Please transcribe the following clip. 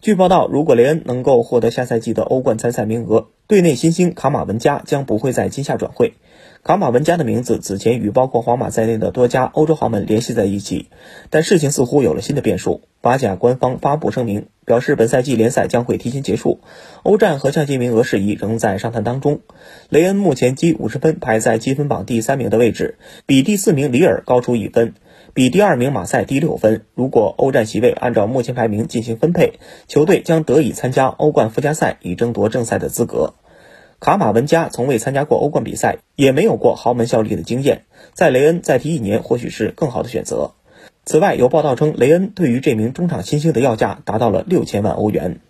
据报道，如果雷恩能够获得下赛季的欧冠参赛名额，队内新星卡马文加将不会在今夏转会。卡马文加的名字此前与包括皇马在内的多家欧洲豪门联系在一起，但事情似乎有了新的变数。法甲官方发布声明，表示本赛季联赛将会提前结束，欧战和降级名额事宜仍在商谈当中。雷恩目前积五十分，排在积分榜第三名的位置，比第四名里尔高出一分。比第二名马赛低六分。如果欧战席位按照目前排名进行分配，球队将得以参加欧冠附加赛，以争夺正赛的资格。卡马文加从未参加过欧冠比赛，也没有过豪门效力的经验，在雷恩再踢一年或许是更好的选择。此外，有报道称，雷恩对于这名中场新星的要价达到了六千万欧元。